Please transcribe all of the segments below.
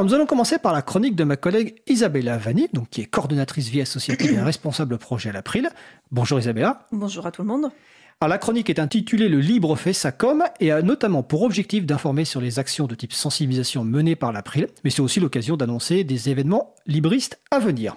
Alors, nous allons commencer par la chronique de ma collègue Isabella Vanni, donc qui est coordonnatrice vie associative et responsable projet à l'April. Bonjour Isabella. Bonjour à tout le monde. Alors, la chronique est intitulée Le libre fait sa com et a notamment pour objectif d'informer sur les actions de type sensibilisation menées par l'April, mais c'est aussi l'occasion d'annoncer des événements libristes à venir.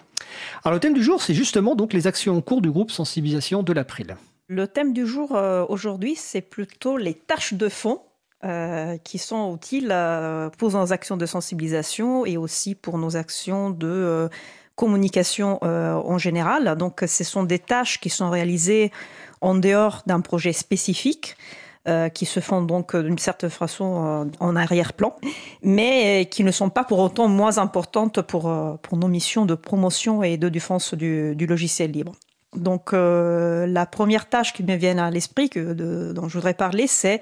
Alors, le thème du jour, c'est justement donc les actions en cours du groupe sensibilisation de l'April. Le thème du jour euh, aujourd'hui, c'est plutôt les tâches de fond euh, qui sont utiles euh, pour nos actions de sensibilisation et aussi pour nos actions de communication en général. Donc, ce sont des tâches qui sont réalisées en dehors d'un projet spécifique. Euh, qui se font donc d'une certaine façon euh, en arrière-plan, mais qui ne sont pas pour autant moins importantes pour, euh, pour nos missions de promotion et de défense du, du logiciel libre. Donc la première tâche qui me vient à l'esprit dont je voudrais parler, c'est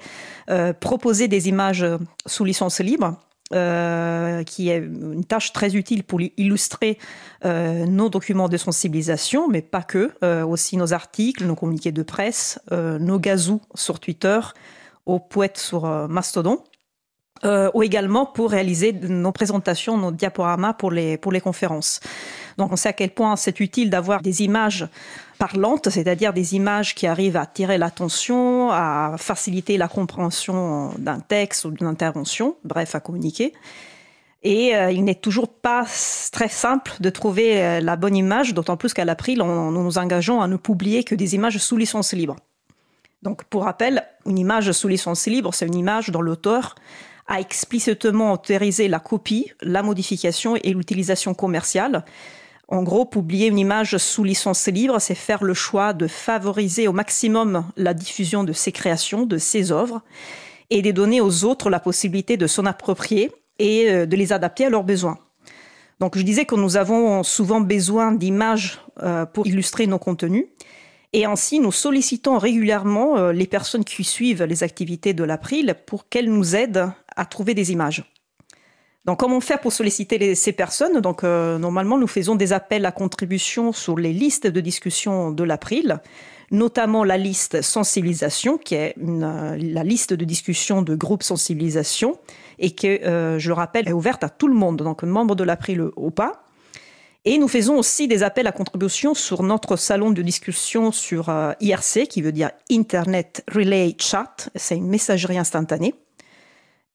proposer des images sous licence libre euh, qui est une tâche très utile pour illustrer euh, nos documents de sensibilisation, mais pas que, euh, aussi nos articles, nos communiqués de presse, nos gazous sur Twitter, aux poètes sur Mastodon. Ou également pour réaliser nos présentations, nos diaporamas pour les, pour les conférences. Donc on sait à quel point c'est utile d'avoir des images parlantes, c'est-à-dire des images qui arrivent à attirer l'attention, à faciliter la compréhension d'un texte ou d'une intervention, bref, à communiquer. Et euh, il n'est toujours pas très simple de trouver euh, la bonne image, d'autant plus qu'à l'April, nous nous engageons à ne publier que des images sous licence libre. Donc, pour rappel, une image sous licence libre, c'est une image dont l'auteur a explicitement autorisé la copie, la modification et l'utilisation commerciale, en gros, publier une image sous licence libre, c'est faire le choix de favoriser au maximum la diffusion de ses créations, de ses œuvres, et de donner aux autres la possibilité de s'en approprier et euh, de les adapter à leurs besoins. Donc je disais que nous avons souvent besoin d'images euh, pour illustrer nos contenus. Et ainsi, nous sollicitons régulièrement euh, les personnes qui suivent les activités de l'April pour qu'elles nous aident à trouver des images. Donc, comment faire pour solliciter ces personnes? Donc, euh, normalement, nous faisons des appels à contribution sur les listes de discussion de l'April, notamment la liste sensibilisation, qui est euh, la liste de discussion de groupe sensibilisation, et que, euh, je le rappelle, est ouverte à tout le monde, donc membre de l'April ou pas. Et nous faisons aussi des appels à contribution sur notre salon de discussion sur IRC, qui veut dire Internet Relay Chat. C'est une messagerie instantanée.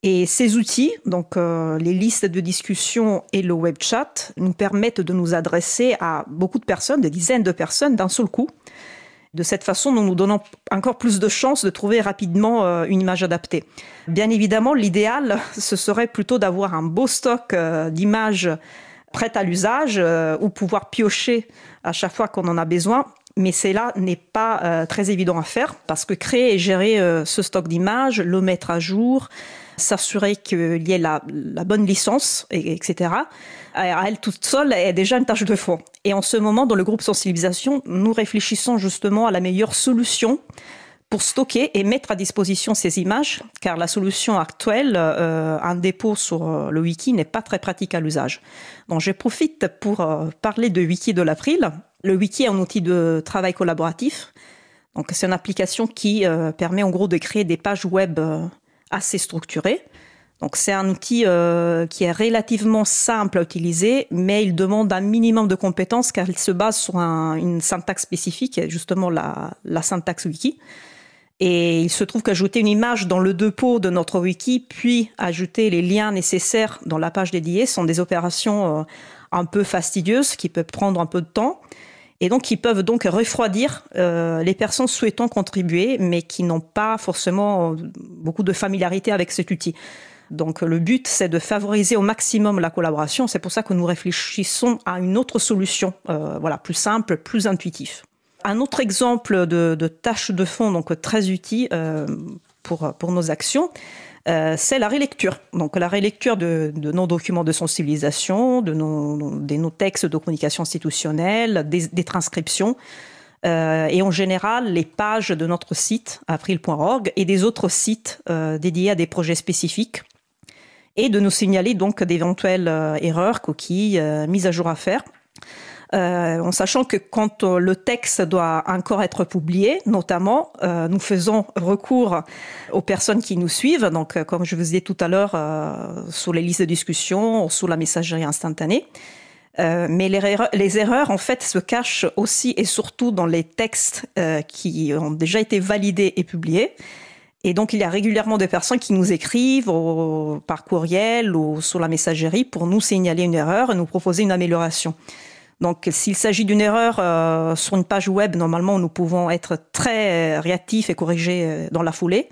Et ces outils, donc euh, les listes de discussion et le web chat, nous permettent de nous adresser à beaucoup de personnes, des dizaines de personnes d'un seul coup. De cette façon, nous nous donnons encore plus de chances de trouver rapidement euh, une image adaptée. Bien évidemment, l'idéal, ce serait plutôt d'avoir un beau stock euh, d'images prêtes à l'usage ou pouvoir piocher à chaque fois qu'on en a besoin mais cela n'est pas très évident à faire parce que créer et gérer ce stock d'images, le mettre à jour, s'assurer qu'il y ait la, bonne licence, et, etc. À elle toute seule est déjà une tâche de fond. Et en ce moment, dans le groupe sensibilisation, nous réfléchissons justement à la meilleure solution pour stocker et mettre à disposition ces images, car la solution actuelle, euh, un dépôt sur euh, le wiki, n'est pas très pratique à l'usage. Donc je profite pour euh, parler de Wiki de l'April. Le wiki est un outil de travail collaboratif. Donc c'est une application qui permet en gros de créer des pages web assez structuré. Donc c'est un outil euh, qui est relativement simple à utiliser, mais il demande un minimum de compétences car il se base sur une syntaxe spécifique, justement la, syntaxe wiki. Et il se trouve qu'ajouter une image dans le dépôt de notre wiki, puis ajouter les liens nécessaires dans la page dédiée sont des opérations euh, un peu fastidieuses qui peuvent prendre un peu de temps et donc qui peuvent donc refroidir euh, les personnes souhaitant contribuer, mais qui n'ont pas forcément beaucoup de familiarité avec cet outil. Donc le but, c'est de favoriser au maximum la collaboration. C'est pour ça que nous réfléchissons à une autre solution, euh, voilà, plus simple, plus intuitif. Un autre exemple de, tâche de fond, donc très utile euh, pour, pour nos actions, euh, c'est la rélecture. Donc la rélecture de, nos documents de sensibilisation, de nos, textes de communication institutionnelle, des, transcriptions. Euh, et en général les pages de notre site april.org et des autres sites euh, dédiés à des projets spécifiques et de nous signaler donc d'éventuelles erreurs, coquilles, mises à jour à faire. En sachant que quand le texte doit encore être publié, notamment, nous faisons recours aux personnes qui nous suivent, donc comme je vous disais tout à l'heure, sur les listes de discussion, sur la messagerie instantanée. Euh, mais les erreurs, en fait, se cachent aussi et surtout dans les textes euh, qui ont déjà été validés et publiés. Et donc, il y a régulièrement des personnes qui nous écrivent par courriel ou sur la messagerie pour nous signaler une erreur et nous proposer une amélioration. Donc, s'il s'agit d'une erreur euh, sur une page web, normalement, nous pouvons être très réactifs et corriger dans la foulée.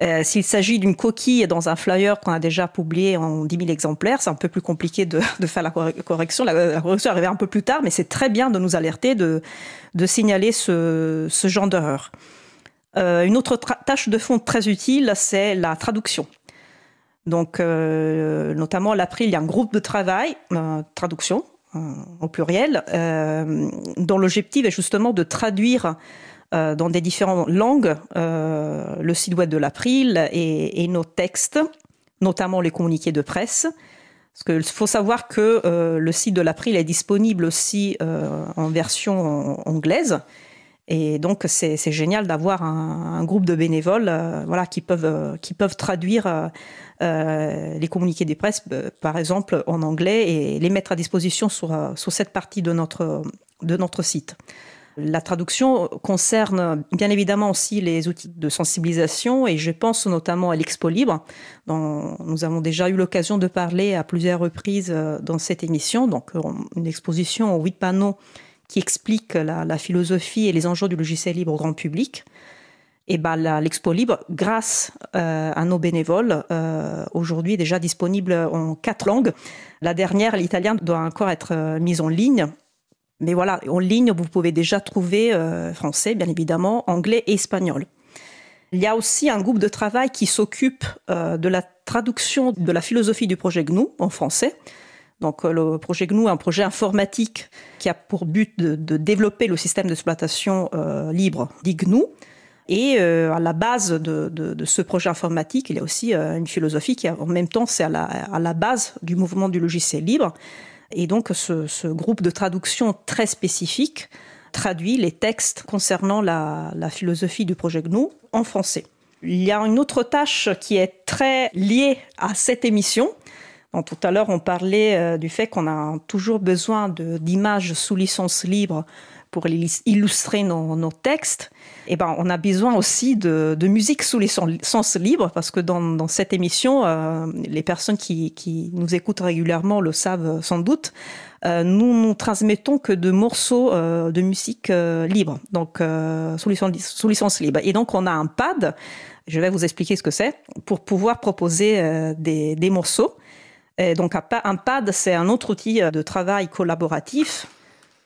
Euh, s'il s'agit d'une coquille dans un flyer qu'on a déjà publié en 10 000 exemplaires, c'est un peu plus compliqué de, faire la correction. La, correction arrivera un peu plus tard, mais c'est très bien de nous alerter, de, signaler ce, genre d'erreur. Euh, une autre tâche de fond très utile, c'est la traduction. Donc, euh, notamment à l'April, il y a un groupe de travail, traduction au pluriel, dont l'objectif est justement de traduire euh, dans des différentes langues euh, le site web de l'April et, nos textes, notamment les communiqués de presse. Parce qu'il faut savoir que euh, le site de l'April est disponible aussi en version anglaise. Et donc, c'est génial d'avoir un, groupe de bénévoles voilà, qui, peuvent, qui peuvent traduire les communiqués de presse, par exemple, en anglais et les mettre à disposition sur, sur cette partie de notre, de notre site. La traduction concerne bien évidemment aussi les outils de sensibilisation et je pense notamment à l'Expo Libre, dont nous avons déjà eu l'occasion de parler à plusieurs reprises euh, dans cette émission. Donc, euh, une exposition en huit panneaux qui explique la, philosophie et les enjeux du logiciel libre au grand public. Et ben, l'Expo Libre, grâce euh, à nos bénévoles, aujourd'hui déjà disponible en quatre langues. La dernière, l'italien, doit encore être mise en ligne mais voilà, en ligne, vous pouvez déjà trouver euh, français, bien évidemment, anglais et espagnol. Il y a aussi un groupe de travail qui s'occupe euh, de la traduction de la philosophie du projet GNU en français. Donc euh, le projet GNU est un projet informatique qui a pour but de, développer le système d'exploitation libre dit. Et à la base de, ce projet informatique, il y a aussi une philosophie qui, en même temps, c'est à la, à la base du mouvement du logiciel libre. Et donc ce, groupe de traduction très spécifique traduit les textes concernant la, philosophie du projet GNU en français. Il y a une autre tâche qui est très liée à cette émission. Tout à l'heure, on parlait euh, du fait qu'on a toujours besoin d'images sous licence libre pour illustrer nos, textes, et eh ben, on a besoin aussi de, musique sous les sens libres, parce que dans, cette émission, euh, les personnes qui, nous écoutent régulièrement le savent sans doute, euh, nous nous transmettons que de morceaux de musique libre, donc sous, licence, licence libre. Et donc on a un pad, je vais vous expliquer ce que c'est, pour pouvoir proposer des morceaux. Donc un pad, c'est un autre outil de travail collaboratif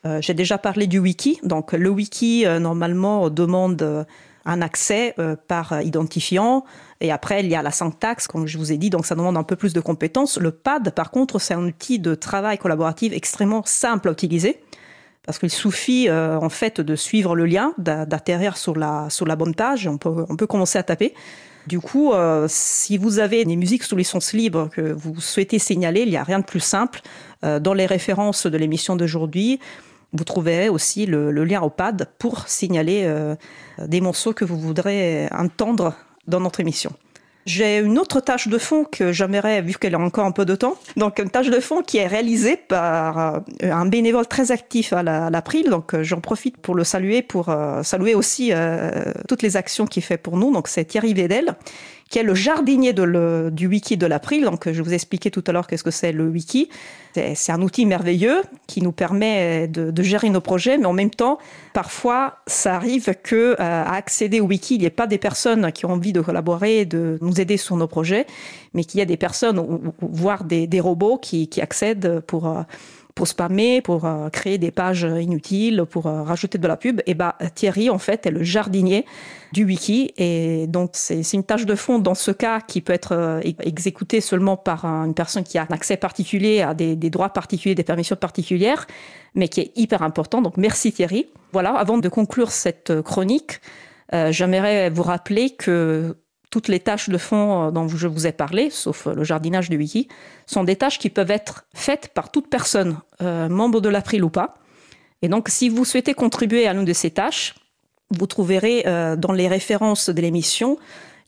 euh, j'ai déjà parlé du wiki. Donc le wiki, euh, normalement, demande euh, un accès par identifiant. Et après, il y a la syntaxe, comme je vous ai dit, donc ça demande un peu plus de compétences. Le pad, par contre, c'est un outil de travail collaboratif extrêmement simple à utiliser. Parce qu'il suffit en fait de suivre le lien, d'atterrir sur la, sur la bonne page, on peut, on peut commencer à taper. Du coup, si vous avez des musiques sous licence libre que vous souhaitez signaler, il n'y a rien de plus simple. dans les références de l'émission d'aujourd'hui, vous trouverez aussi le, lien au pad pour signaler euh, des morceaux que vous voudrez entendre dans notre émission. J'ai une autre tâche de fond que j'aimerais, vu qu'elle a encore un peu de temps. Donc, une tâche de fond qui est réalisée par euh, un bénévole très actif à l'April. Donc, euh, j'en profite pour le saluer, pour saluer aussi toutes les actions qu'il fait pour nous. Donc, c'est Thierry Vedel, qui est le jardinier du wiki de l'April. Donc, je vous ai expliqué tout à l'heure qu'est-ce que c'est le wiki. C'est un outil merveilleux qui nous permet de, gérer nos projets, mais en même temps, parfois, ça arrive que euh, à accéder au wiki, il n'y ait pas des personnes qui ont envie de collaborer, de nous aider sur nos projets, mais qu'il y a des personnes, voire des, robots qui, accèdent pour euh, pour spammer, pour euh, créer des pages inutiles, pour rajouter de la pub, et bah Thierry en fait est le jardinier du wiki. Et donc, c'est une tâche de fond dans ce cas qui peut être euh, exécutée seulement par une personne qui a un accès particulier à des, droits particuliers, des permissions particulières, mais qui est hyper important. Donc, merci Thierry. Voilà, avant de conclure cette chronique, euh, j'aimerais vous rappeler que toutes les tâches de fond euh, dont je vous ai parlé, sauf le jardinage du wiki, sont des tâches qui peuvent être faites par toute personne, membre de l'April ou pas. Et donc, si vous souhaitez contribuer à l'une de ces tâches, vous trouverez euh, dans les références de l'émission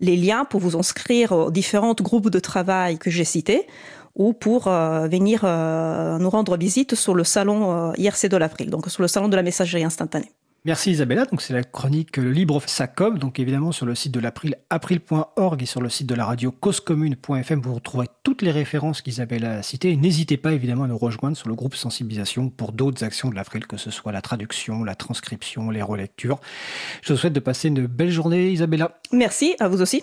les liens pour vous inscrire aux différents groupes de travail que j'ai cités ou pour euh, venir euh, nous rendre visite sur le salon IRC de l'April, donc sur le salon de la messagerie instantanée. Merci Isabella. Donc c'est la chronique Libre SACOM. Donc évidemment sur le site de l'April, april.org et sur le site de la radio causecommune.fm, vous retrouverez toutes les références qu'Isabella a citées. N'hésitez pas évidemment à nous rejoindre sur le groupe sensibilisation pour d'autres actions de l'April, que ce soit la traduction, la transcription, les relectures. Je vous souhaite de passer une belle journée Isabella. Merci, à vous aussi.